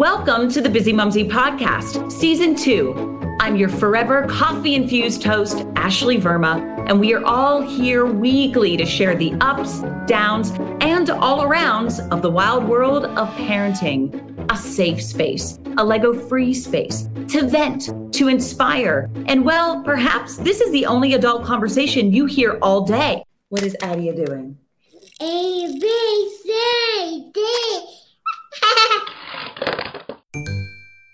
Welcome to the Bizzimumzi Podcast, Season 2. I'm your forever coffee infused host, Ashley Verma, and we are all here weekly to share the ups, downs, and all arounds of the wild world of parenting. A safe space, a Lego free space, to vent, to inspire. And well, perhaps this is the only adult conversation you hear all day. What is Adia doing? A, B, C, D.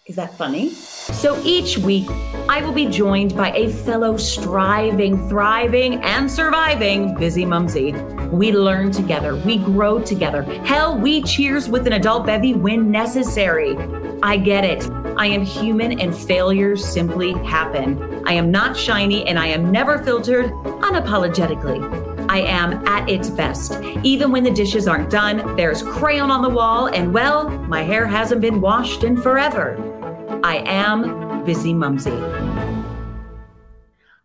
Is that funny? So each week, I will be joined by a fellow striving, thriving, and surviving bizzimumzi. We learn together, we grow together. Hell, we cheers with an adult bevy when necessary. I get it. I am human and failures simply happen. I am not shiny and I am never filtered unapologetically. I am at its best. Even when the dishes aren't done, there's crayon on the wall, and well, my hair hasn't been washed in forever. I am Bizzimumzi.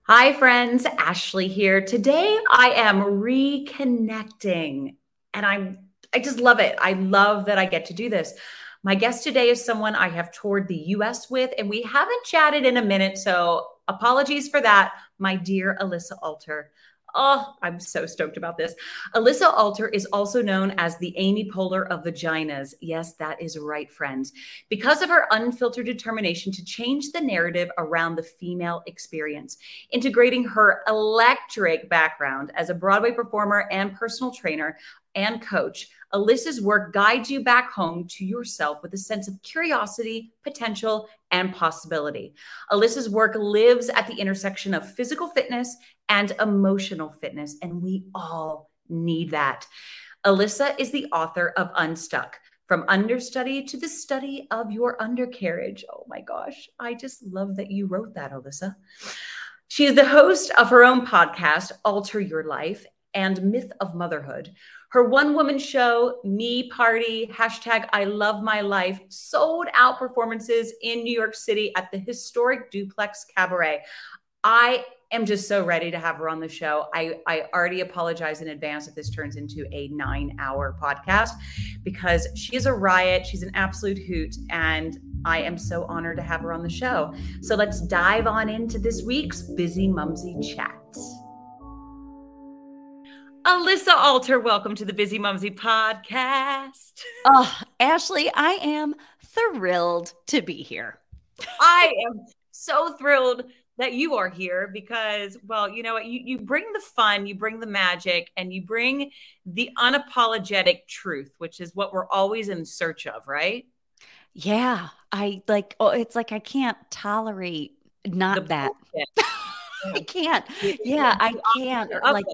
Hi, friends. Ashley here. Today I am reconnecting, and I'm I just love it. I love that I get to do this. My guest today is someone I have toured the US with, and we haven't chatted in a minute. So apologies for that, my dear Alissa Alter. Oh, I'm so stoked about this. Alissa Alter is also known as the Amy Poehler of vaginas. Yes, that is right, friends. Because of her unfiltered determination to change the narrative around the female experience, integrating her electric background as a Broadway performer and personal trainer and coach, Alissa's work guides you back home to yourself with a sense of curiosity, potential, and possibility. Alissa's work lives at the intersection of physical fitness and emotional fitness. And we all need that. Alissa is the author of Unstuck From Understudy to the Study of Your Undercarriage. Oh my gosh. I just love that you wrote that, Alissa. She is the host of her own podcast, Alter Your Life and Myth of Motherhood. Her one woman show, Me Party, hashtag I Love My Life, sold out performances in New York City at the historic Duplex Cabaret. I am just so ready to have her on the show. I, I already apologize in advance if this turns into a nine hour podcast because she is a riot. She's an absolute hoot. And I am so honored to have her on the show. So let's dive on into this week's Bizzimumzi Chat. Alissa Alter, welcome to the Bizzimumzi podcast. Oh, Ashley, I am thrilled to be here. I am so thrilled that you are here because well you know what? You, you bring the fun you bring the magic and you bring the unapologetic truth which is what we're always in search of right? Yeah i like oh it's like i can't tolerate not that. i can't. Yeah. I can't like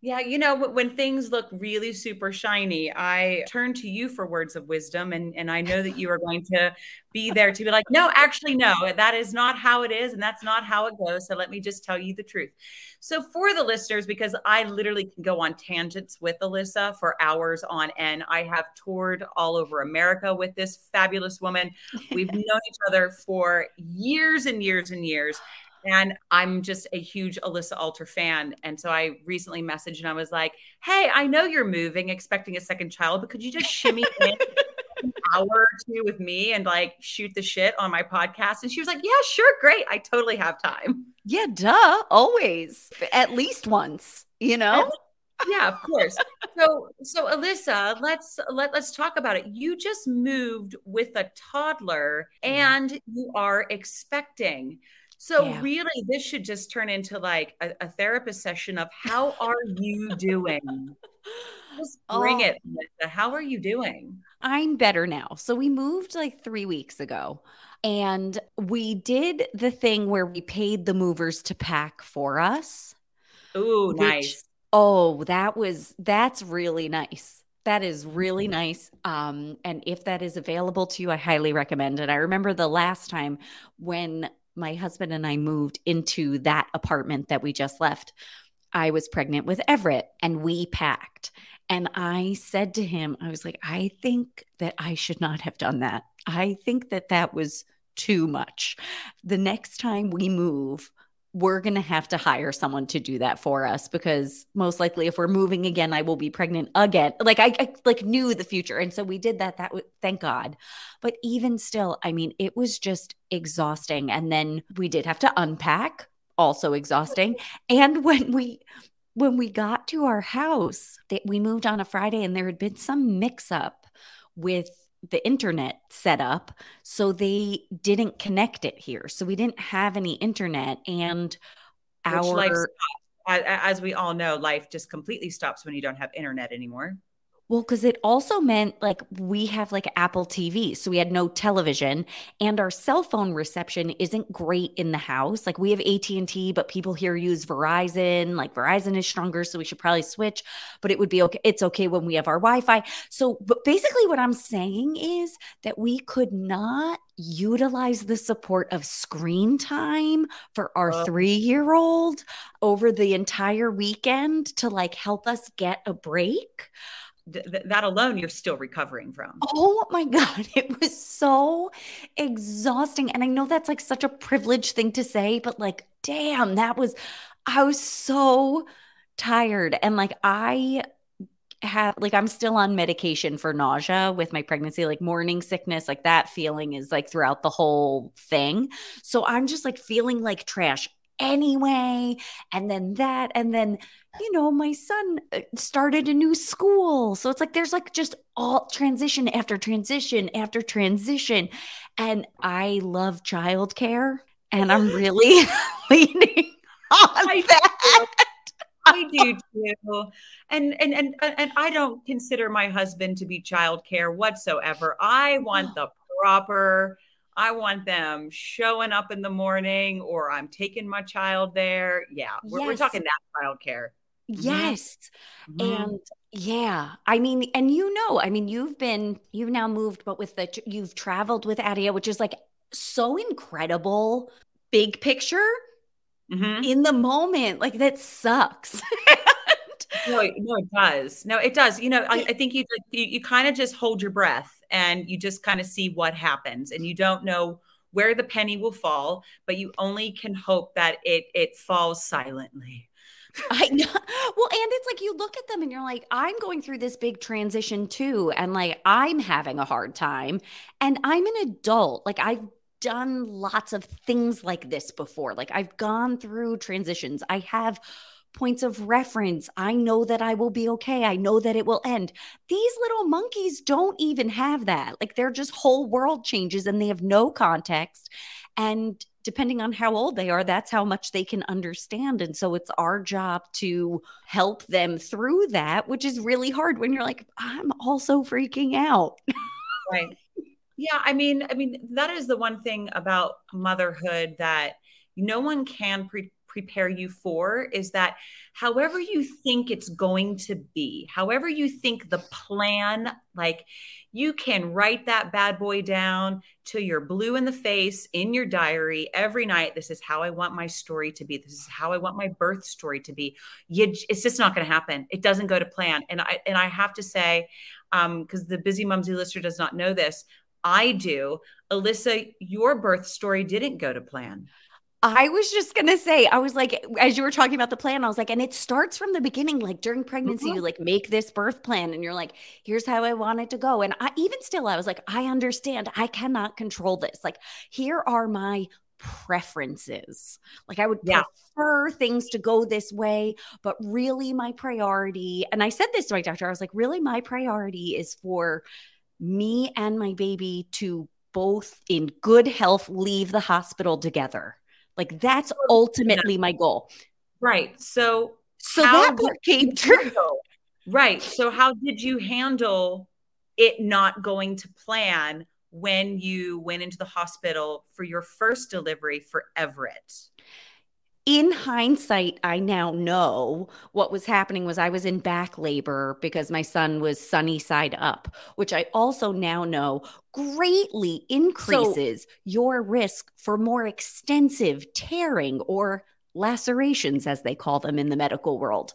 yeah, you know, when things look really super shiny, I turn to you for words of wisdom. And, and I know that you are going to be there to be like, no, actually, no, that is not how it is. And that's not how it goes. So let me just tell you the truth. So, for the listeners, because I literally can go on tangents with Alissa for hours on end, I have toured all over America with this fabulous woman. We've known each other for years and years and years. And I'm just a huge Alissa Alter fan. And so I recently messaged and I was like, hey, I know you're moving, expecting a second child, but could you just shimmy in an hour or two with me and like shoot the shit on my podcast? And she was like, yeah, sure, great. I totally have time. Yeah, duh. Always. At least once, you know? yeah of course so so alissa let's let, let's talk about it you just moved with a toddler mm-hmm. and you are expecting so yeah. really, this should just turn into like a, a therapist session of how are you doing? Just bring oh, it. Melissa. How are you doing? I'm better now. So we moved like three weeks ago. And we did the thing where we paid the movers to pack for us. Oh, nice. Oh, that was that's really nice. That is really mm-hmm. nice. Um, and if that is available to you, I highly recommend it. I remember the last time when my husband and I moved into that apartment that we just left, I was pregnant with Everett and we packed. And I said to him, I was like, I think that I should not have done that. I think that that was too much. The next time we move, we're going to have to hire someone to do that for us because most likely if we're moving again I will be pregnant again. Like I, I like knew the future. And so we did that that w- thank god. But even still I mean it was just exhausting. And then we did have to unpack also exhausting. And when we when we got to our house that we moved on a Friday and there had been some mix up with the internet set up so they didn't connect it here so we didn't have any internet and Which our life stops. As, as we all know, life just completely stops when you don't have internet anymore. Well because it also meant like we have like apple tv so we had no television and our cell phone reception isn't great in the house. Like we have at&t but people here use verizon. Like verizon is stronger so we should probably switch but it would be okay it's okay when we have our wi-fi. So but basically what i'm saying is that we could not utilize the support of screen time for our Oh. three year old over the entire weekend to like help us get a break Th- th- that alone, you're still recovering from. Oh my God. It was so exhausting. And I know that's like such a privileged thing to say, but like, damn, that was, I was so tired. And like, I have, like, I'm still on medication for nausea with my pregnancy, like morning sickness, like that feeling is like throughout the whole thing. So I'm just like feeling like trash anyway. And then that, and then, you know, my son uh, started a new school. So it's like there's like just all transition after transition after transition. And I love childcare and I'm really leaning on I that. I do too. And, and and and I don't consider my husband to be childcare whatsoever. I want the proper I want them showing up in the morning or I'm taking my child there. Yeah, we're, we're Yes. talking that childcare. Yes. Mhm. And yeah, I mean, and you know, I mean, you've been, you've now moved, but with the, you've traveled with Adia, which is like so incredible, big picture Mhm. in the moment. Like that sucks. No, it- no, it does. No, it does. You know, I, I think you you, you kind of just hold your breath and you just kind of see what happens, and you don't know where the penny will fall, but you only can hope that it it falls silently. I know. Well, and it's like you look at them and you're like, I'm going through this big transition too. And like, I'm having a hard time. And I'm an adult. Like, I've done lots of things like this before. Like, I've gone through transitions. I have points of reference. I know that I will be okay. I know that it will end. These little monkeys don't even have that. Like, they're just whole world changes and they have no context. And depending on how old they are, that's how much they can understand. And so it's our job to help them through that, which is really hard when you're like, I'm also freaking out. Right. Yeah, I mean, I mean that is the one thing about motherhood that no one can pre- prepare you for is that however you think it's going to be, however you think the plan like you can write that bad boy down till you're blue in the face in your diary every night. This is how I want my story to be. This is how I want my birth story to be. You, it's just not going to happen. It doesn't go to plan. And I and I have to say, um, because the bizzimumzi listener does not know this, I do. Alissa, your birth story didn't go to plan. I was just going to say, I was like, as you were talking about the plan, I was like, and it starts from the beginning, like during pregnancy, Mhm. you like make this birth plan and you're like, here's how I want it to go. And I even still, I was like, I understand. I cannot control this. Like, here are my preferences. Like, I would Yeah. prefer things to go this way, but really my priority, and I said this to my doctor, I was like, really, my priority is for me and my baby to both in good health leave the hospital together. Like that's ultimately my goal. Right. So So that part came true. Right. So how did you handle it not going to plan when you went into the hospital for your first delivery for Everett? In hindsight, I now know what was happening was I was in back labor because my son was sunny side up, which I also now know greatly increases your risk for more extensive tearing or lacerations, as they call them in the medical world.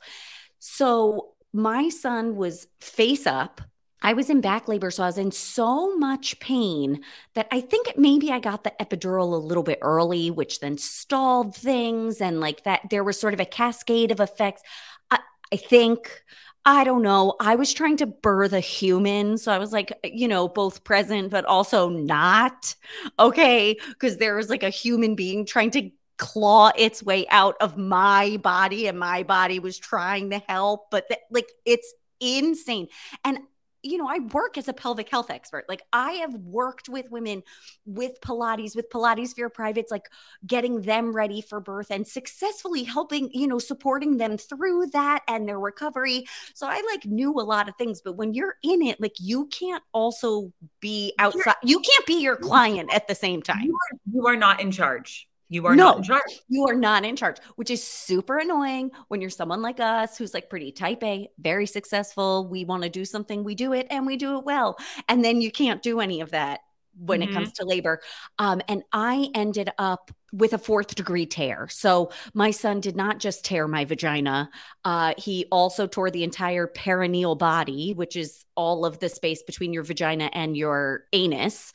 So my son was face up. I was in back labor, so I was in so much pain that I think maybe I got the epidural a little bit early, which then stalled things. And like that, there was sort of a cascade of effects. I, I think, I don't know. I was trying to birth a human. So I was like, you know, both present, but also not. Okay. Cause there was like a human being trying to claw its way out of my body and my body was trying to help but th- like it's insane and you know, I work as a pelvic health expert. Like I have worked with women with Pilates, with Pilates for your privates, like getting them ready for birth and successfully helping, you know, supporting them through that and their recovery. So I like knew a lot of things, but when you're in it, like you can't also be outside. You can't be your client at the same time. You are, you are not in charge. You are no, not in charge. You are not in charge, which is super annoying when you're someone like us who's like pretty type A, very successful. We want to do something, we do it and we do it well. And then you can't do any of that when mm-hmm. it comes to labor. Um, and I ended up with a fourth degree tear. So my son did not just tear my vagina, uh, he also tore the entire perineal body, which is all of the space between your vagina and your anus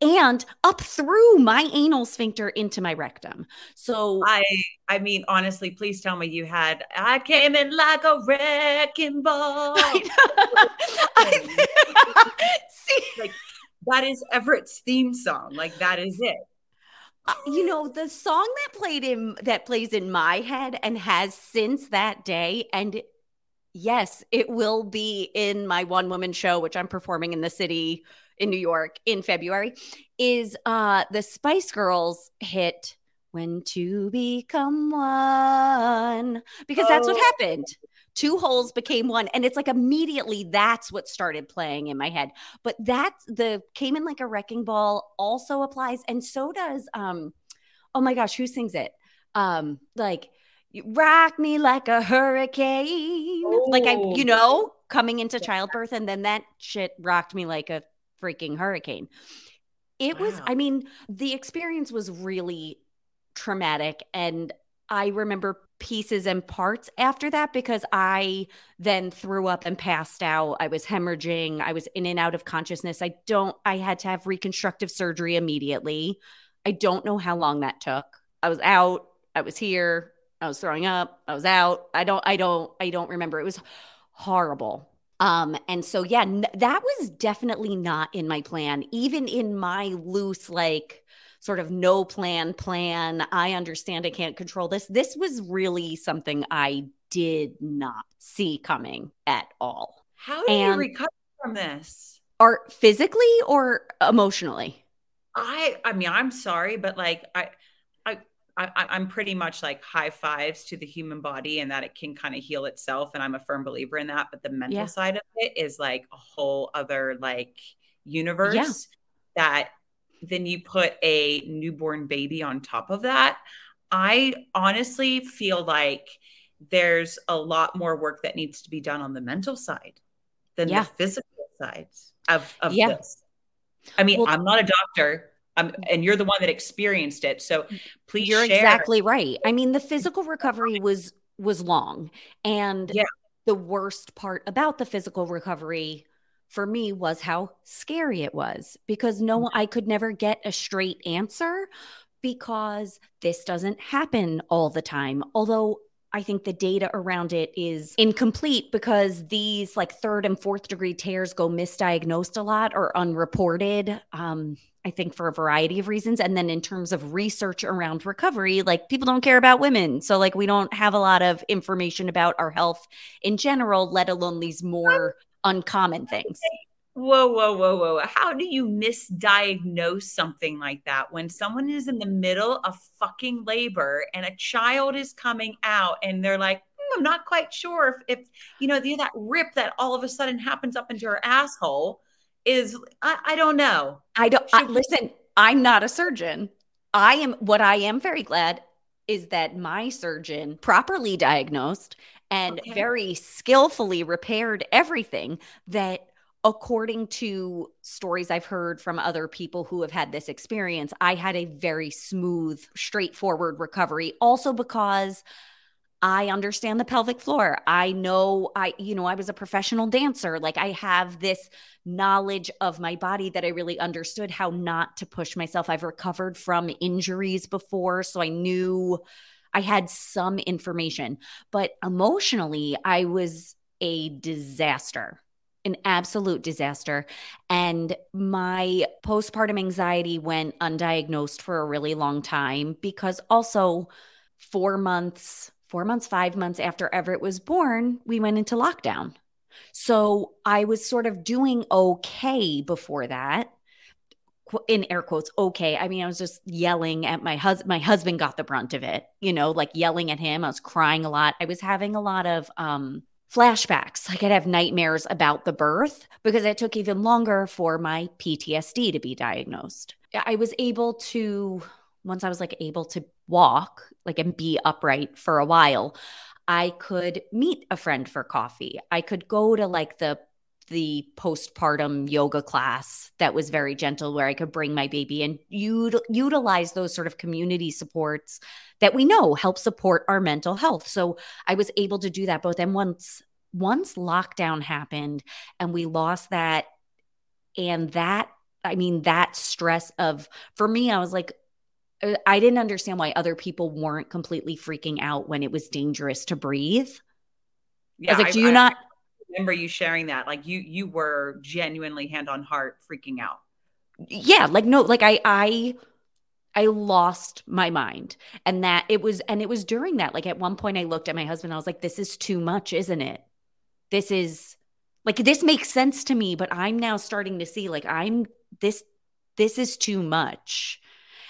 and up through my anal sphincter into my rectum. So I I mean honestly, please tell me you had I came in like a wrecking ball. I, See, like that is Everett's theme song. Like that is it. Uh, you know the song that played in that plays in my head and has since that day and yes it will be in my one woman show which i'm performing in the city in New York in February is uh the Spice Girls hit When to Become One because oh. that's what oh. happened. Two holes became one and it's like immediately that's what started playing in my head. But that the came in like a wrecking ball also applies and so does um oh my gosh, who sings it? Um like you rock me like a hurricane. Oh. Like I, you oh. know, coming into childbirth, and then that shit rocked me like a freaking hurricane. It wow. was, I mean, the experience was really traumatic. And I remember pieces and parts after that because I then threw up and passed out. I was hemorrhaging. I was in and out of consciousness. I don't, I had to have reconstructive surgery immediately. I don't know how long that took. I was out. I was here. I was throwing up. I was out. I don't, I don't, I don't remember. It was horrible. Um, and so, yeah, n- that was definitely not in my plan, even in my loose, like, sort of no plan plan. I understand I can't control this. This was really something I did not see coming at all. How do and you recover from this? Or physically or emotionally? I I mean, I'm sorry, but like I I, am pretty much like high fives to the human body and that it can kind of heal itself. And I'm a firm believer in that. But the mental yeah. side of it is like a whole other like universe yeah. that then you put a newborn baby on top of that. I honestly feel like there's a lot more work that needs to be done on the mental side than yeah. the physical side of, of this. I mean, well, I'm not a doctor. Um, and you're the one that experienced it. So please You're share. exactly right. I mean, the physical recovery was was long. And yeah. the worst part about the physical recovery for me was how scary it was because no mm-hmm. I could never get a straight answer because this doesn't happen all the time. Although I think the data around it is incomplete because these like third and fourth degree tears go misdiagnosed a lot or unreported. Um, I think for a variety of reasons. And then in terms of research around recovery, like people don't care about women. So, like, we don't have a lot of information about our health in general, let alone these more uncommon things. Whoa, whoa, whoa, whoa. How do you misdiagnose something like that when someone is in the middle of fucking labor and a child is coming out and they're like, mm, I'm not quite sure if, if you know, the, that rip that all of a sudden happens up into her asshole is, I, I don't know. I don't, I, listen, I'm not a surgeon. I am, what I am very glad is that my surgeon properly diagnosed and okay. very skillfully repaired everything that according to stories I've heard from other people who have had this experience, I had a very smooth, straightforward recovery. Also, because I understand the pelvic floor. I know I, you know, I was a professional dancer. Like I have this knowledge of my body that I really understood how not to push myself. I've recovered from injuries before. So I knew I had some information, but emotionally, I was a disaster an absolute disaster. And my postpartum anxiety went undiagnosed for a really long time because also four months, four months, five months after Everett was born, we went into lockdown. So I was sort of doing okay before that. In air quotes, okay. I mean, I was just yelling at my husband. My husband got the brunt of it, you know, like yelling at him. I was crying a lot. I was having a lot of um, flashbacks. Like I'd have nightmares about the birth because it took even longer for my PTSD to be diagnosed. I was able to, once I was like able to walk, like and be upright for a while, I could meet a friend for coffee. I could go to like the the postpartum yoga class that was very gentle where I could bring my baby and util- utilize those sort of community supports that we know help support our mental health. So I was able to do that both and once once lockdown happened and we lost that and that I mean that stress of for me I was like uh, I didn't understand why other people weren't completely freaking out when it was dangerous to breathe. Yeah, I was like, do you I, not remember you sharing that? Like you you were genuinely hand on heart freaking out. Yeah, like no, like I I I lost my mind. And that it was and it was during that like at one point I looked at my husband I was like this is too much, isn't it? This is like this makes sense to me, but I'm now starting to see like I'm this this is too much.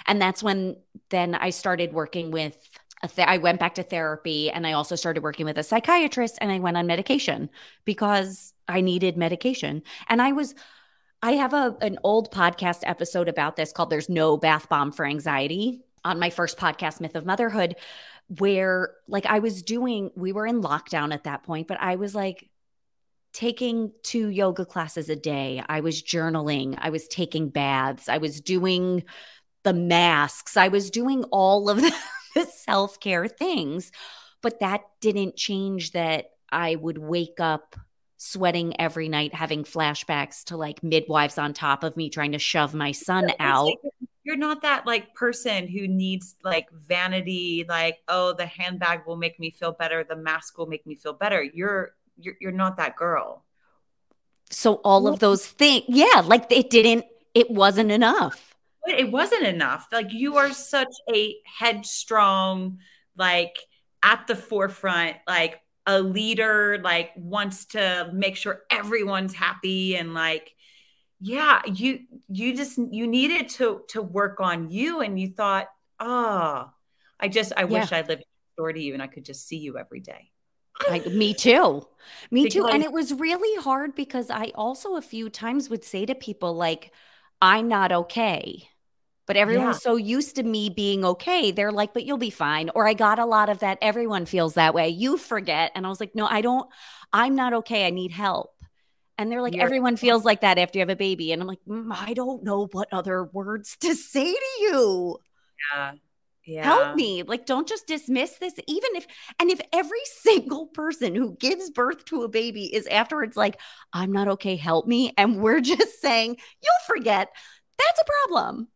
And that's when then I started working with th- I went back to therapy and I also started working with a psychiatrist and I went on medication because I needed medication. And I was I have a an old podcast episode about this called There's No Bath Bomb for Anxiety on my first podcast Myth of Motherhood where like I was doing we were in lockdown at that point but I was like taking two yoga classes a day. I was journaling, I was taking baths, I was doing the masks, I was doing all of the self care things. But that didn't change that I would wake up sweating every night, having flashbacks to like midwives on top of me trying to shove my son out. You're not that like person who needs like vanity, like, oh, the handbag will make me feel better, the mask will make me feel better. You're you're, you're not that girl. So all of those things, yeah, like it didn't, it wasn't enough it wasn't enough. Like you are such a headstrong, like at the forefront, like a leader, like wants to make sure everyone's happy and like yeah, you you just you needed to to work on you and you thought, "Oh, I just I yeah. wish I lived next to you and I could just see you every day." I, me too. Me because- too. And it was really hard because I also a few times would say to people like I'm not okay. But everyone's yeah. so used to me being okay. They're like, but you'll be fine. Or I got a lot of that. Everyone feels that way. You forget. And I was like, no, I don't. I'm not okay. I need help. And they're like, You're- everyone feels like that after you have a baby. And I'm like, mm, I don't know what other words to say to you. Yeah. Yeah. Help me. Like, don't just dismiss this. Even if, and if every single person who gives birth to a baby is afterwards like, I'm not okay, help me. And we're just saying, you'll forget, that's a problem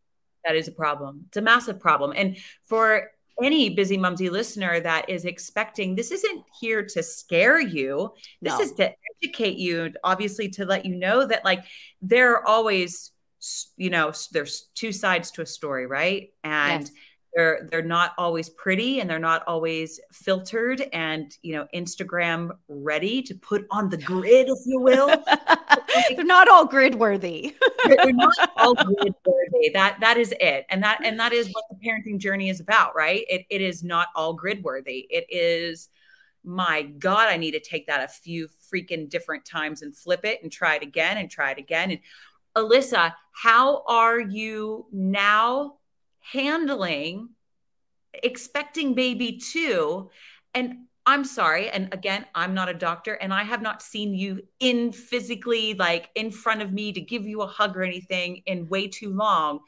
that is a problem. It's a massive problem. And for any bizzimumzi listener that is expecting this isn't here to scare you. This no. is to educate you, obviously to let you know that like there are always you know there's two sides to a story, right? And yes they're they're not always pretty and they're not always filtered and you know instagram ready to put on the grid if you will. They're not all grid worthy. They're not all grid worthy. That that is it. And that and that is what the parenting journey is about right? It, it is not all grid worthy. It is my god i need to take that a few freaking different times and flip it and try it again and try it again. And alissa how are you now handling expecting baby two. And i'm sorry and again i'm not a doctor and i have not seen you in physically like in front of me to give you a hug or anything in way too long.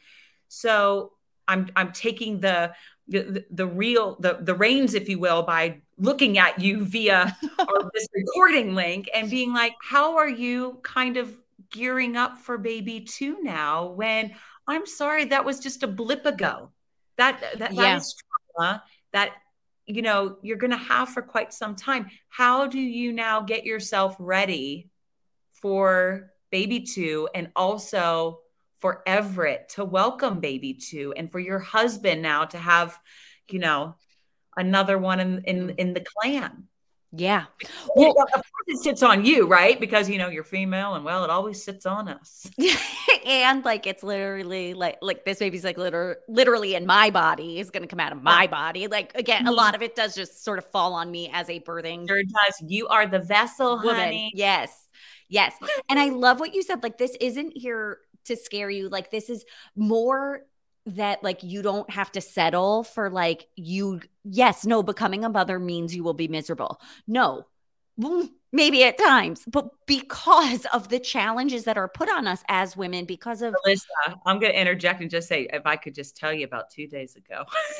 So I'm I'm taking the the, the real the the reins if you will by looking at you via our, this recording link and being like how are you kind of gearing up for baby 2 now when I'm sorry that was just a blip ago that that, yeah. that is trauma that you know you're going to have for quite some time how do you now get yourself ready for baby 2 and also for Everett to welcome baby two and for your husband now to have, you know, another one in in, in the clan. Yeah. Well, of course it sits on you, right? Because you know you're female, and well, it always sits on us. and like it's literally like like this baby's like literally literally in my body is going to come out of my body. Like again, a lot mm-hmm. of it does just sort of fall on me as a birthing. Sure does. You are the vessel, woman. honey. Yes. Yes. And I love what you said. Like this isn't here to scare you. Like this is more that like you don't have to settle for like you yes no becoming a mother means you will be miserable. No. Mm, maybe at times but because of the challenges that are put on us as women because of Melissa, i'm going to interject and just say if i could just tell you about two days ago.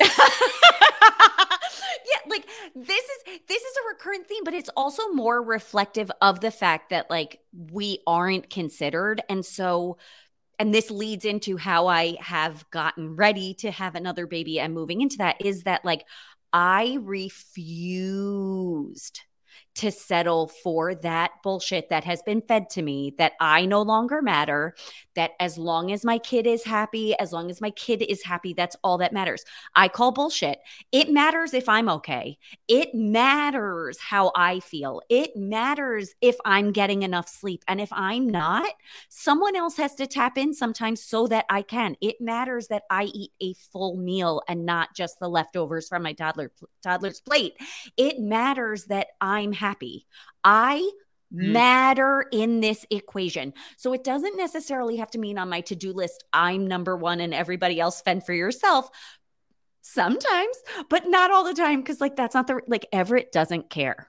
Yeah like this is this is a recurrent theme but it's also more reflective of the fact that like we aren't considered. And so and this leads into how I have gotten ready to have another baby and moving into that is that like I refused to settle for that bullshit that has been fed to me that I no longer matter, that as long as my kid is happy, as long as my kid is happy, that's all that matters. I call bullshit. It matters if I'm okay. It matters how I feel. It matters if I'm getting enough sleep. And if I'm not, someone else has to tap in sometimes so that I can. It matters that I eat a full meal and not just the leftovers from my toddler toddler's plate. It matters that I'm happy happy. I Mm. matter in this equation. So it doesn't necessarily have to mean on my to do list, I'm number one and everybody else fend for yourself. Sometimes, but not all the time. Cause like that's not the, like Everett doesn't care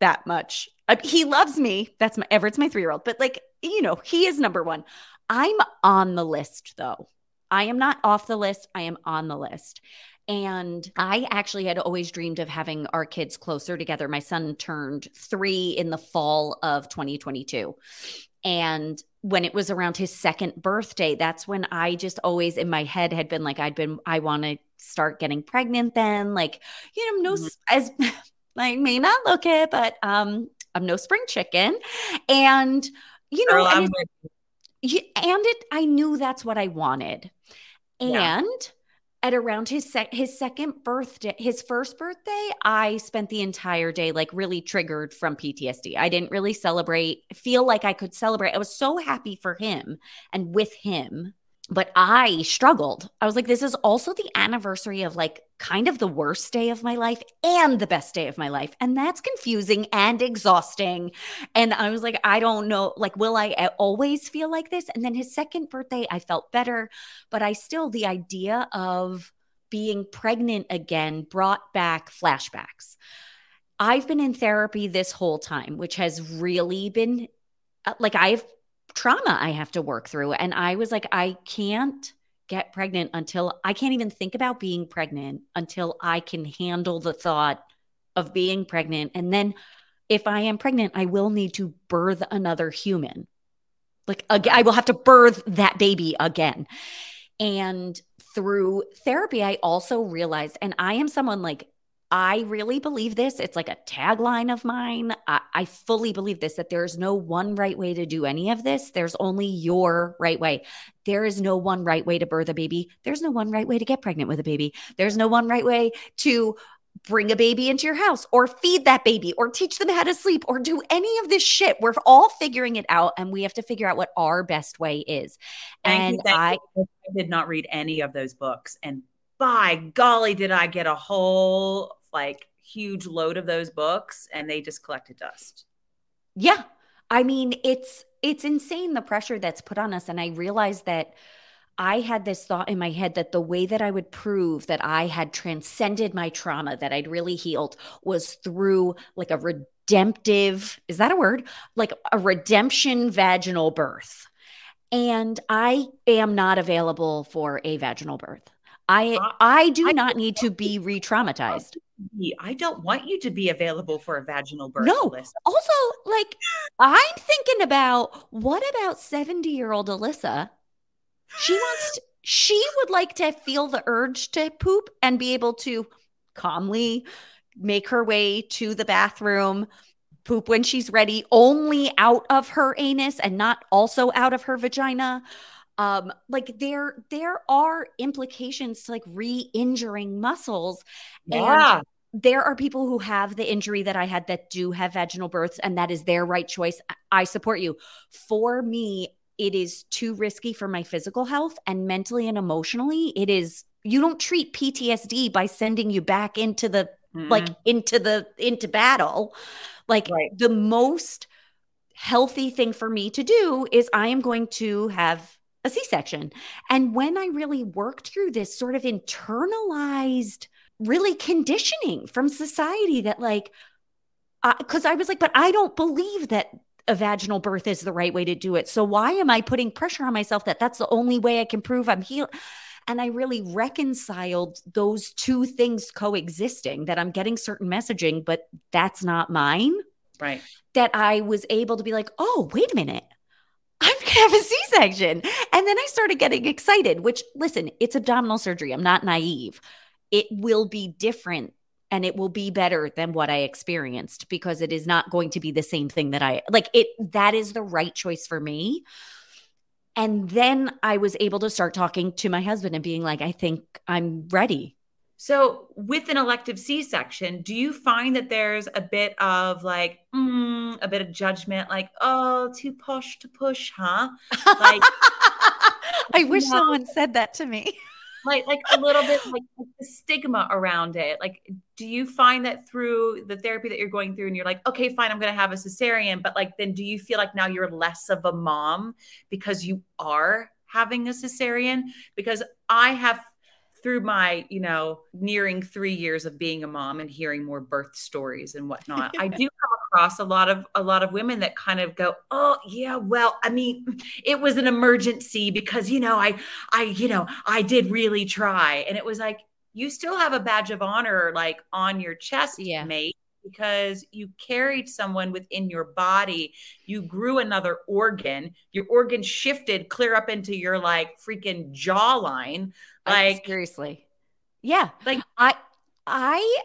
that much. He loves me. That's my, Everett's my three year old, but like, you know, he is number one. I'm on the list though. I am not off the list. I am on the list. And I actually had always dreamed of having our kids closer together. My son turned three in the fall of 2022. And when it was around his second birthday, that's when I just always in my head had been like, I'd been, I want to start getting pregnant then. Like, you know, no, mm-hmm. as I may not look it, but um, I'm no spring chicken. And, you know, Girl, and, it, and it, I knew that's what I wanted. And, yeah at around his his second birthday, his first birthday, I spent the entire day like really triggered from PTSD. I didn't really celebrate, feel like I could celebrate. I was so happy for him and with him but I struggled. I was like, this is also the anniversary of like kind of the worst day of my life and the best day of my life. And that's confusing and exhausting. And I was like, I don't know, like, will I always feel like this? And then his second birthday, I felt better, but I still, the idea of being pregnant again brought back flashbacks. I've been in therapy this whole time, which has really been uh, like I've trauma I have to work through. And I was like, I can't get pregnant until I can't even think about being pregnant until I can handle the thought of being pregnant. And then if I am pregnant, I will need to birth another human. Like I will have to birth that baby again. And through therapy, I also realized, and I am someone like I really believe this. It's like a tagline of mine. I, I, fully believe this that there's no one right way to do any of this. There's only your right way. There is no one right way to birth a baby. There's no one right way to get pregnant with a baby. There's no one right way to bring a baby into your house or feed that baby or teach them how to sleep or do any of this shit. We're all figuring it out and we have to figure out what our best way is. Thank and I, I did not read any of those books. And by golly, did I get a whole like huge load of those books and they just collected dust. Yeah. I mean, it's it's insane the pressure that's put on us and I realized that I had this thought in my head that the way that I would prove that I had transcended my trauma, that I'd really healed, was through like a redemptive, is that a word? Like a redemption vaginal birth. And I am not available for a vaginal birth. I I do not need to be re-traumatized. I don't want you to be available for a vaginal birth. No. Alissa. Also, like I'm thinking about what about 70-year-old Alissa? She wants to, she would like to feel the urge to poop and be able to calmly make her way to the bathroom, poop when she's ready, only out of her anus and not also out of her vagina. Um, like there, there are implications to like re-injuring muscles. Yeah. And there are people who have the injury that I had that do have vaginal births, and that is their right choice. I support you. For me, it is too risky for my physical health and mentally and emotionally. It is, you don't treat PTSD by sending you back into the Mm-mm. like into the into battle like Right. the most healthy thing for me to do is i am going to have a c-section and when i really worked through this sort of internalized really conditioning from society that like uh, because i was like but i don't believe that a vaginal birth is the right way to do it so why am i putting pressure on myself that that's the only way i can prove i'm healed and I really reconciled those two things coexisting that I'm getting certain messaging, but that's not mine. Right. That I was able to be like, oh, wait a minute. Have a C section. And then I started getting excited, which, listen, it's abdominal surgery. I'm not naive. It will be different and it will be better than what I experienced because it is not going to be the same thing that I like. It that is the right choice for me. And then I was able to start talking to my husband and being like, I think I'm ready. So, with an elective C section, do you find that there's a bit of like, mm, a bit of judgment, like, oh, too push to push, huh? Like, I wish Yeah. someone said that to me. like, like a little bit like the stigma around it. Like, do you find that through the therapy that you're going through, and you're like, okay, fine, I'm going to have a cesarean, but like, then do you feel like now you're less of a mom because you are having a cesarean? Because I have through my, you know, nearing three years of being a mom and hearing more birth stories and whatnot, I do come across a lot of a lot of women that kind of go, "Oh, yeah, well, I mean, it was an emergency because you know, I, I, you know, I did really try," and it was like you still have a badge of honor like on your chest, Yeah. mate. Because you carried someone within your body, you grew another organ, your organ shifted clear up into your like freaking jawline. Like Like, seriously. Yeah. Like- I I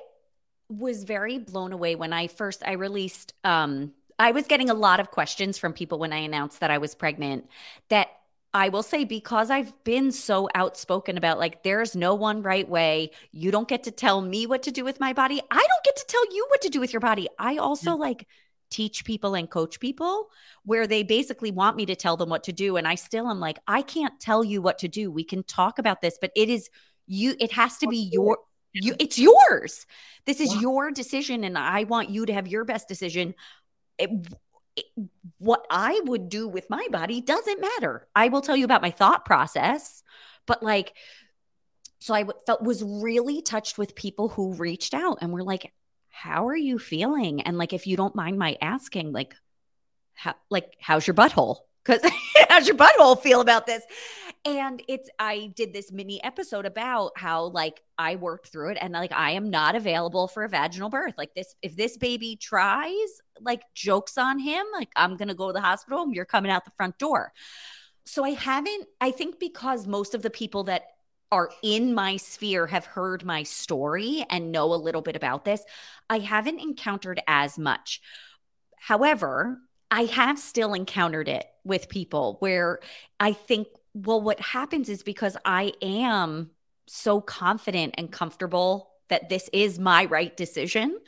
was very blown away when I first I released um I was getting a lot of questions from people when I announced that I was pregnant that I will say because I've been so outspoken about like there's no one right way. You don't get to tell me what to do with my body. I don't get to tell you what to do with your body. I also like teach people and coach people where they basically want me to tell them what to do and I still am like I can't tell you what to do. We can talk about this, but it is you it has to be your you it's yours. This is Yeah. your decision and I want you to have your best decision. It, it- what I would do with my body doesn't matter. I will tell you about my thought process, but like so I felt was really touched with people who reached out and were like how are you feeling? And like if you don't mind my asking like how like how's your butthole? Cuz how's your butthole feel about this? And it's I did this mini episode about how like I worked through it and like I am not available for a vaginal birth. Like this if this baby tries, like jokes on him, like I'm going to go to the hospital and you're coming out the front door. So I haven't I think because most of the people that are in my sphere have heard my story and know a little bit about this, I haven't encountered as much. However, I have still encountered it with people where I think, well, what happens is because I am so confident and comfortable that this is my right decision,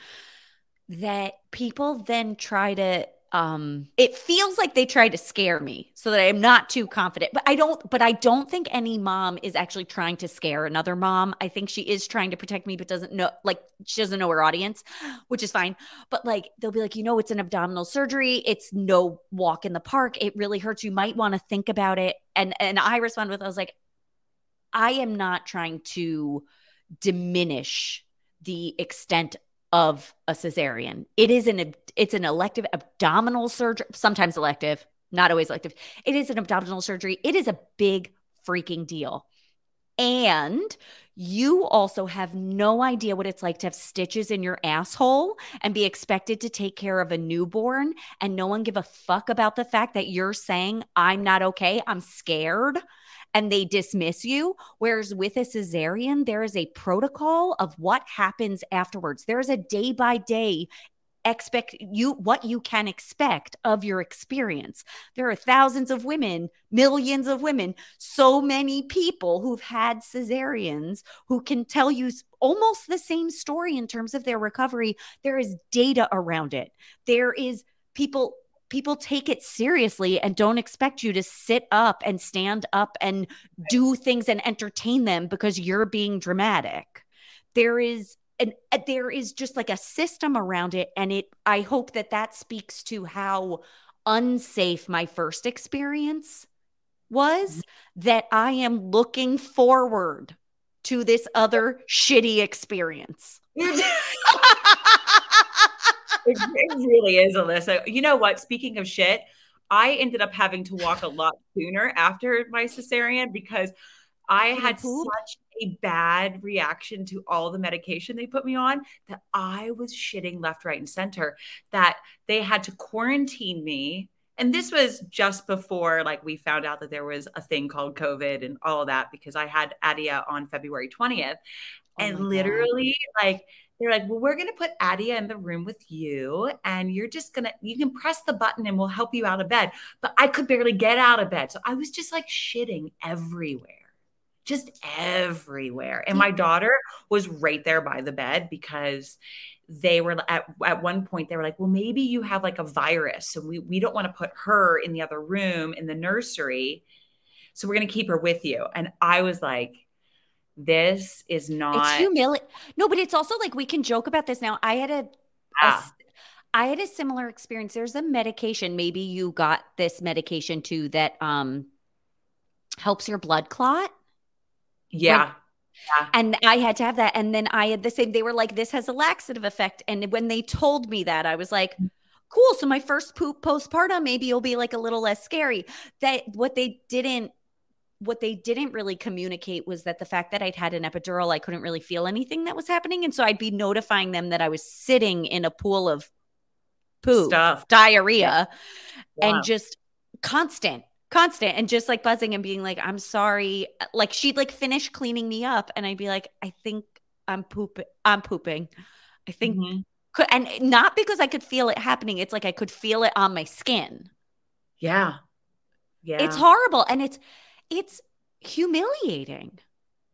that people then try to um it feels like they try to scare me so that i'm not too confident but i don't but i don't think any mom is actually trying to scare another mom. I think she is trying to protect me but doesn't know like she doesn't know her audience which is fine. But like they'll be like you know it's an abdominal surgery. It's no walk in the park. It really hurts. You might want to think about it. And and i respond with i was like i am not trying to diminish the extent of a cesarean. It is an it's an elective abdominal surgery, sometimes elective, not always elective. It is an abdominal surgery. It is a big freaking deal. And you also have no idea what it's like to have stitches in your asshole and be expected to take care of a newborn and no one give a fuck about the fact that you're saying, I'm not okay, I'm scared, and they dismiss you. Whereas with a cesarean, there is a protocol of what happens afterwards. There is a day by day expect you what you can expect of your experience. There are thousands of women, millions of women, so many people who've had cesareans who can tell you almost the same story in terms of their recovery. There is data around it. There is people people take it seriously and don't expect you to sit up and stand up and do things and entertain them because you're being dramatic. There is and uh, there is just like a system around it and it i hope that that speaks to how unsafe my first experience was mm-hmm. that i am looking forward to this other shitty experience it, it really is alissa you know what speaking of shit i ended up having to walk a lot sooner after my cesarean because I had such a bad reaction to all the medication they put me on that I was shitting left, right, and center. That they had to quarantine me. And this was just before like we found out that there was a thing called COVID and all of that because I had Adia on February 20th. Oh and literally, God. like, they're like, well, we're going to put Adia in the room with you, and you're just going to, you can press the button and we'll help you out of bed. But I could barely get out of bed. So I was just like shitting everywhere just everywhere. And my mm-hmm. daughter was right there by the bed because they were at, at one point they were like well maybe you have like a virus so we, we don't want to put her in the other room in the nursery so we're going to keep her with you and i was like this is not it's humiliating no but it's also like we can joke about this now i had a, yeah. a I had a similar experience there's a medication maybe you got this medication too that um helps your blood clot yeah. yeah. And I had to have that. And then I had the same, they were like, this has a laxative effect. And when they told me that, I was like, cool. So my first poop postpartum, maybe it'll be like a little less scary. That what they didn't what they didn't really communicate was that the fact that I'd had an epidural, I couldn't really feel anything that was happening. And so I'd be notifying them that I was sitting in a pool of poop, Stuff. diarrhea, wow. and just constant constant and just like buzzing and being like i'm sorry like she'd like finish cleaning me up and i'd be like i think i'm pooping i'm pooping i think mm-hmm. and not because i could feel it happening it's like i could feel it on my skin yeah yeah it's horrible and it's it's humiliating.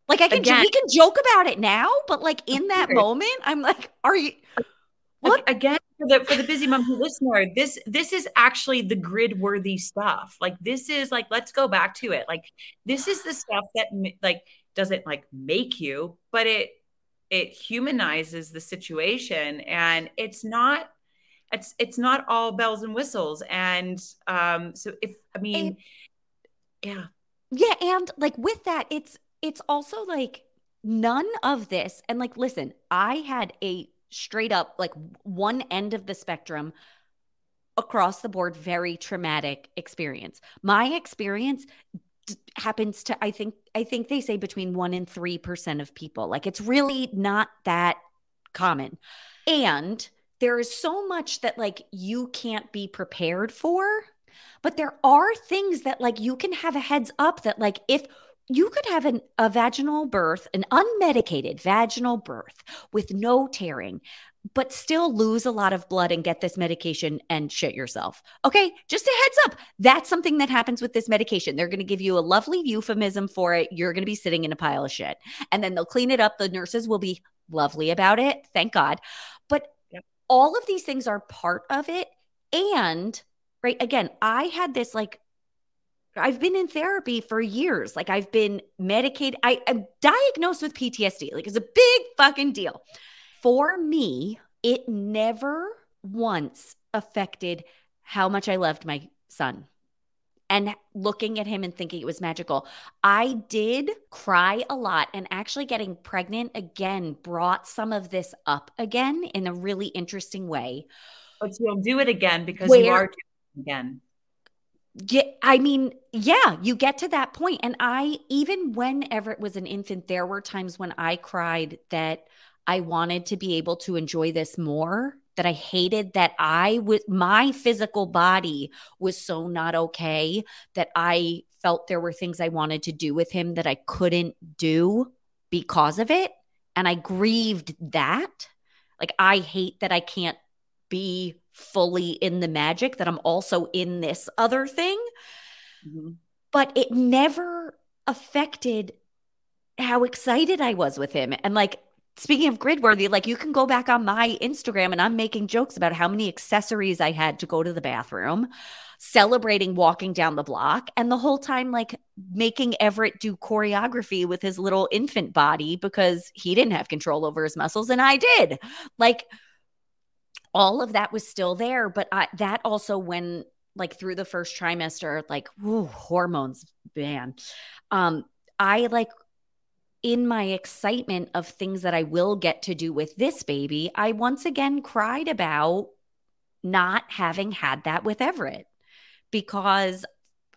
Like i can Again, we can joke about it now but like in that moment i'm like are you what? again for the for the bizzimumzi listener this this is actually the grid worthy stuff. Like this is like let's go back to it. Like this is the stuff that like doesn't like make you but it it humanizes the situation. And it's not it's it's not all bells and whistles. And um so if i mean and, yeah yeah and like with that it's it's also like none of this and like listen i had a straight up like one end of the spectrum across the board very traumatic experience. My experience d- happens to i think i think they say between 1 and 3% of people. Like it's really not that common. And there is so much that like you can't be prepared for but there are things that like you can have a heads up that like if you could have an, a vaginal birth, an unmedicated vaginal birth with no tearing, but still lose a lot of blood and get this medication and shit yourself. Okay, just a heads up. That's something that happens with this medication. They're going to give you a lovely euphemism for it. You're going to be sitting in a pile of shit. And then they'll clean it up. The nurses will be lovely about it. Thank God. But yep. all of these things are part of it. And, right, again, I had this like I've been in therapy for years. Like I've been medicated. I, am diagnosed with PTSD. Like it's a big fucking deal. For me, it never once affected how much I loved my son and looking at him and thinking it was magical. I did cry a lot, and actually getting pregnant again brought some of this up again in a really interesting way. But you'll do it again because Where, you are again Yeah, I mean, yeah, you get to that point. And I, even when Everett was an infant, there were times when I cried that I wanted to be able to enjoy this more, that I hated that I was, my physical body was so not okay that I felt there were things I wanted to do with him that I couldn't do because of it. And I grieved that. Like, I hate that I can't be fully in the magic, that I'm also in this other thing. Mm-hmm. But it never affected how excited I was with him. And like, speaking of gridworthy, like you can go back on my Instagram and I'm making jokes about how many accessories I had to go to the bathroom, celebrating walking down the block, and the whole time, like making Everett do choreography with his little infant body because he didn't have control over his muscles and I did. Like, all of that was still there. But I, that also, when like through the first trimester, like whew, hormones, man. Um, I like in my excitement of things that I will get to do with this baby, I once again cried about not having had that with Everett because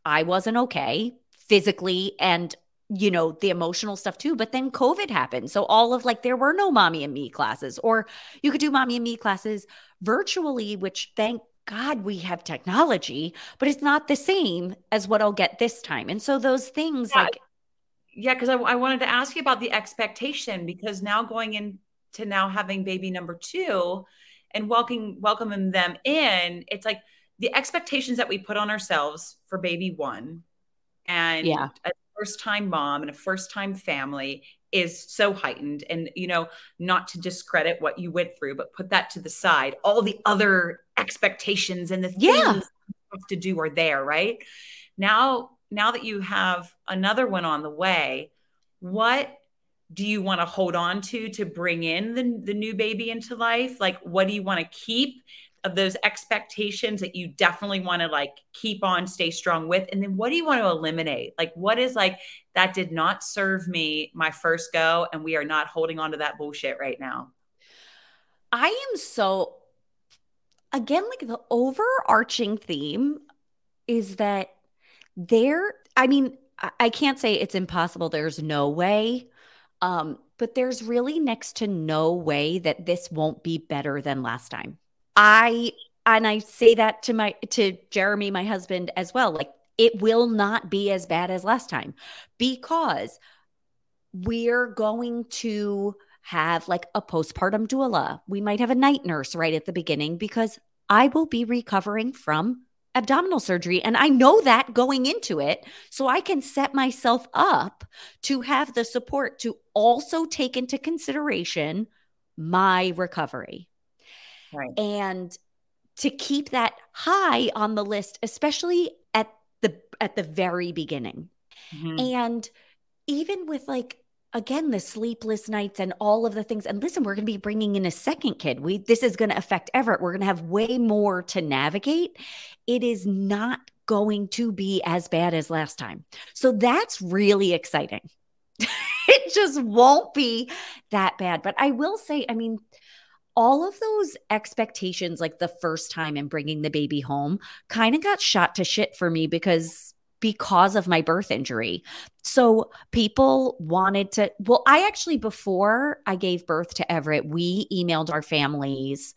I wasn't okay physically and you know the emotional stuff too but then covid happened. So all of like there were no mommy and me classes or you could do mommy and me classes virtually which thank god we have technology but it's not the same as what i'll get this time. And so those things yeah. like yeah because I, I wanted to ask you about the expectation because now going into now having baby number two and welcoming welcoming them in it's like the expectations that we put on ourselves for baby one and yeah first time mom and a first time family is so heightened. And you know not to discredit what you went through but put that to the side. All the other expectations and the things yeah. you have to do are there right? Now now that you have another one on the way what do you want to hold on to to bring in the, the new baby into life? Like what do you want to keep of those expectations that you definitely want to like keep on stay strong with and then what do you want to eliminate? Like what is like that did not serve me my first go and we are not holding on to that bullshit right now? I am so again like the overarching theme is that there i mean i can't say it's impossible there's no way um but there's really next to no way that this won't be better than last time I and I say that to my to Jeremy, my husband, as well. Like it will not be as bad as last time because we're going to have like a postpartum doula. We might have a night nurse right at the beginning because I will be recovering from abdominal surgery. And I know that going into it. So I can set myself up to have the support to also take into consideration my recovery. Right. And to keep that high on the list, especially at the at the very beginning. Mm-hmm. And even with like again the sleepless nights and all of the things and listen we're going to be bringing in a second kid we this is going to affect everett we're going to have way more to navigate it is not going to be as bad as last time so that's really exciting it just won't be that bad but i will say i mean all of those expectations, like the first time in bringing the baby home, kind of got shot to shit for me because because of my birth injury. So people wanted to well I actually before I gave birth to Everett, we emailed our families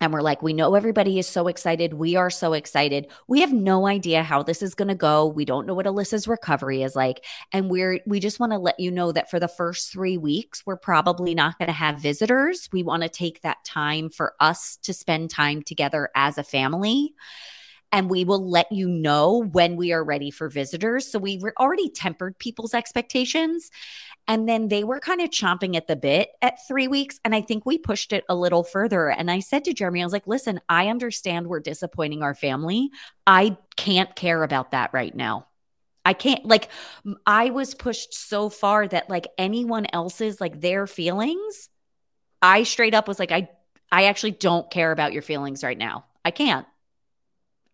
and we're like, we know everybody is so excited. We are so excited. We have no idea how this is going to go. We don't know what Alissa's recovery is like. And we're, we just want to let you know that for the first three weeks, we're probably not going to have visitors. We want to take that time for us to spend time together as a family and we will let you know when we are ready for visitors. So we were already tempered people's expectations. And then they were kind of chomping at the bit at three weeks. And I think we pushed it a little further. And I said to Jeremy, I was like, listen, I understand we're disappointing our family. I can't care about that right now. I can't like I was pushed so far that like anyone else's like their feelings, I straight up was like, I I actually don't care about your feelings right now. I can't.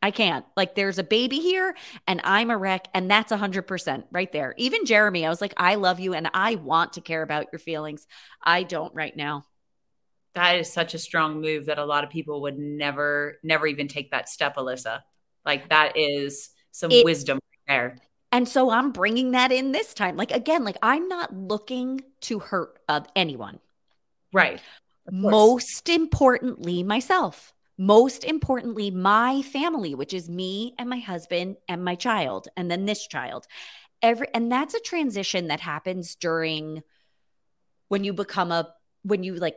I can't. Like, there's a baby here and I'm a wreck. And that's 100% right there. Even Jeremy, I was like, I love you and I want to care about your feelings. I don't right now. That is such a strong move that a lot of people would never, never even take that step, Alissa. Like that is some It- wisdom there. And so I'm bringing that in this time. Like again, like I'm not looking to hurt uh, anyone. Right. Most importantly, myself. Most importantly, my family, which is me and my husband and my child, and then this child. Every and that's a transition that happens during when you become a when you like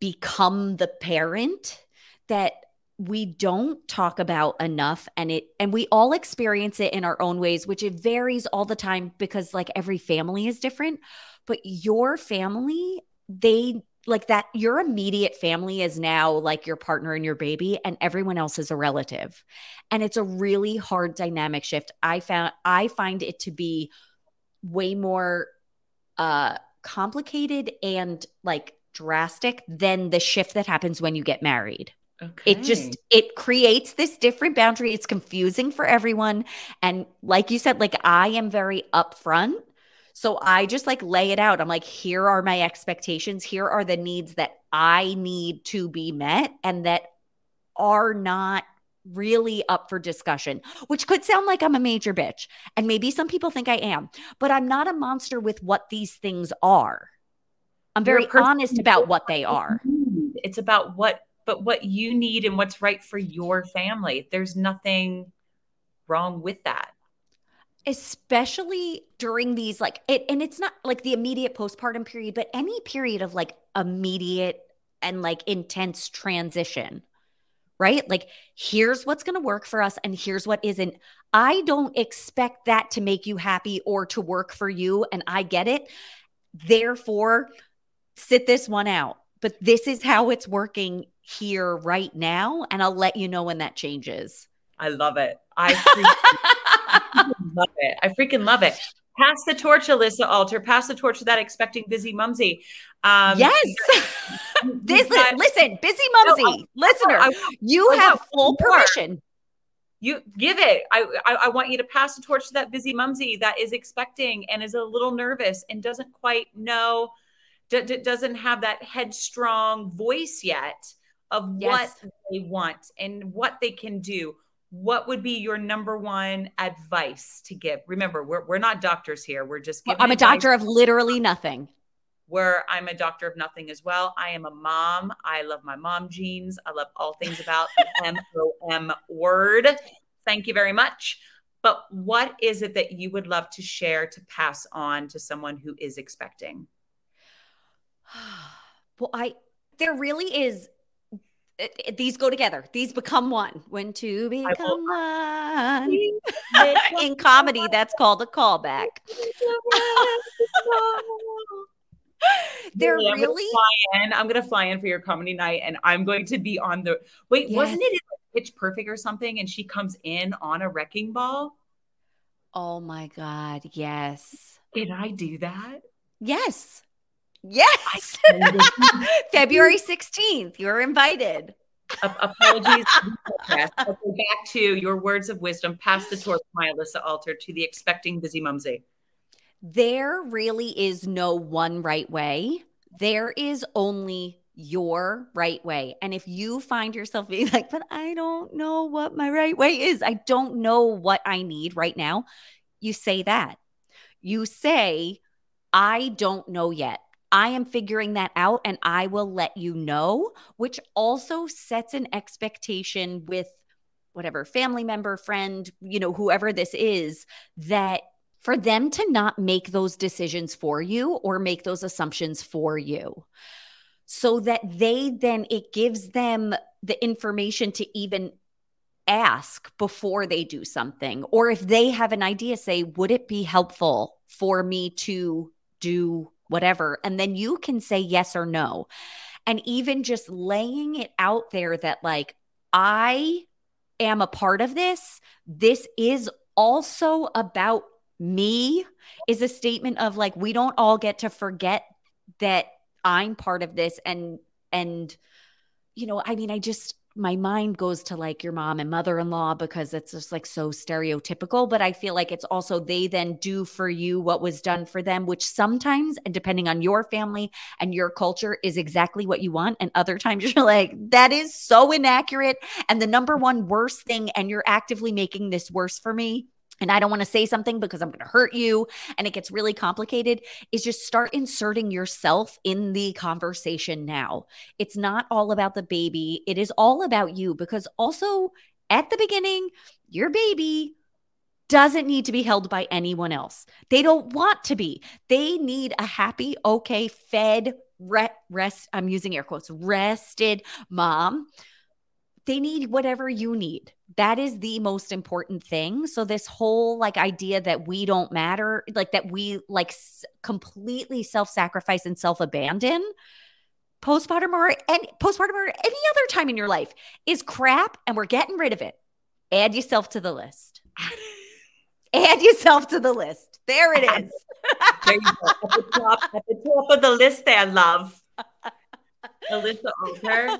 become the parent that we don't talk about enough and it and we all experience it in our own ways which it varies all the time because like every family is different but your family they like that your immediate family is now like your partner and your baby and everyone else is a relative. And it's a really hard dynamic shift. I found i find it to be way more uh complicated and like drastic than the shift that happens when you get married. Okay. it just it creates this different boundary. It's confusing for everyone. And like you said like i am very upfront so i just like lay it out i'm like here are my expectations here are the needs that i need to be met and that are not really up for discussion which could sound like i'm a major bitch and maybe some people think i am but i'm not a monster with what these things are i'm very honest about what they are. It's about what, but what you need and what's right for your family. There's nothing wrong with that. Especially during these like it and it's not like the immediate postpartum period but any period of like immediate and like intense transition right? Like here's what's going to work for us and here's what isn't. I don't expect that to make you happy or to work for you and i get it. Therefore sit this one out. But this is how it's working here right now and i'll let you know when that changes. I love it. I love it. I freaking love it. Pass the torch, Alissa Alter. Pass the torch to that expecting bizzimumzi. Um, yes you This listen, busy No, mumsy, listener, I- you I have full permission. you give it. I, I I want you to pass the torch to that bizzimumzi that is expecting and is a little nervous and doesn't quite know, d- d- doesn't have that headstrong voice yet of Yes. what they want and what they can do. What would be your number one advice to give? Remember, we're, we're not doctors here. We're just giving I'm a doctor of literally nothing. where I'm a doctor of nothing as well. I am a mom. I love my mom genes. I love all things about the M O M word. Thank you very much. But what is it that you would love to share to pass on to someone who is expecting? well, I there really is. It- it- these go together. These become one. When two become one. In comedy, that's called a callback. Really, I'm gonna really fly in. I'm gonna fly in for your comedy night, and I'm going to be on the. Wait, wasn't it Pitch Perfect or something? And she comes in on a wrecking ball. Oh my God. Yes. Did I do that? Yes. Yes. February 16th. You're invited. Ap- Apologies. Okay, back to your words of wisdom. Pass the torch, my Alissa Alter, to the expecting bizzimumzi. There really is no one right way. There is only your right way. And if you find yourself being like, but I don't know what my right way is, I don't know what I need right now, you say that. You say, I don't know yet. I am figuring that out and I will let you know, which also sets an expectation with whatever family member, friend, you know, whoever this is, that for them to not make those decisions for you or make those assumptions for you. So that they then it gives them the information to even ask before they do something. Or if they have an idea say would it be helpful for me to do whatever and then you can say yes or no. And even just laying it out there that like i am a part of this this is also about me is a statement of like we don't all get to forget that I'm part of this and and you know I mean I just my mind goes to like your mom and mother-in-law because it's just like so stereotypical but i feel like it's also they then do for you what was done for them which sometimes and depending on your family and your culture is exactly what you want and other times you're like that is so inaccurate and the number one worst thing and you're actively making this worse for me and I don't want to say something because I'm going to hurt you and it gets really complicated, is just start inserting yourself in the conversation now. It's not all about the baby, it is all about you because also at the beginning, your baby doesn't need to be held by anyone else. They don't want to be. They need a happy, okay, fed, re- rest, I'm using air quotes, rested mom they need whatever you need. That is the most important thing. So this whole like idea that we don't matter, like that we like s- completely self-sacrifice and self-abandon postpartum or any postpartum or any other time in your life is crap and we're getting rid of it. Add yourself to the list. Add yourself to the list. There it is. there you go. At the, top, at the top of the list there, love. Alissa Alter.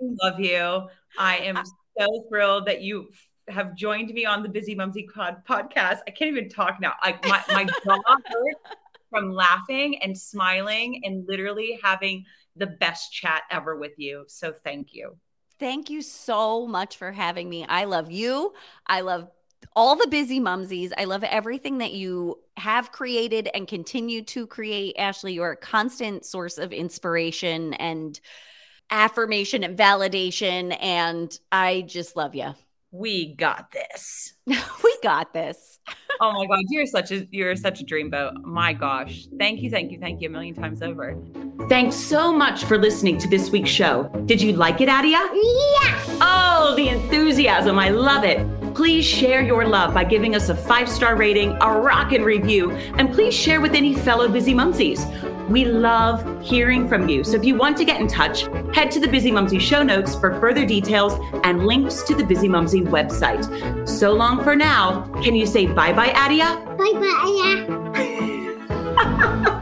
Love you. I am so thrilled that you have joined me on the Bizzimumzi pod- podcast. I can't even talk now. Like my, my jaw hurts from laughing and smiling and literally having the best chat ever with you. So thank you. Thank you so much for having me. I love you. I love all the bizzimumzis. I love everything that you have created and continue to create. Ashley, you're a constant source of inspiration and affirmation and validation. And I just love you. We got this. we got this. oh my god, you're such a you're such a dreamboat. My gosh. Thank you, thank you, thank you a million times over. Thanks so much for listening to this week's show. Did you like it, Adia? Yeah. Oh, the enthusiasm. I love it. Please share your love by giving us a five star rating, a rockin' review, and please share with any fellow bizzimumzis. We love hearing from you. So if you want to get in touch, head to the Bizzimumzi show notes for further details and links to the Bizzimumzi website. So long for now. Can you say bye bye, Adia? Bye bye.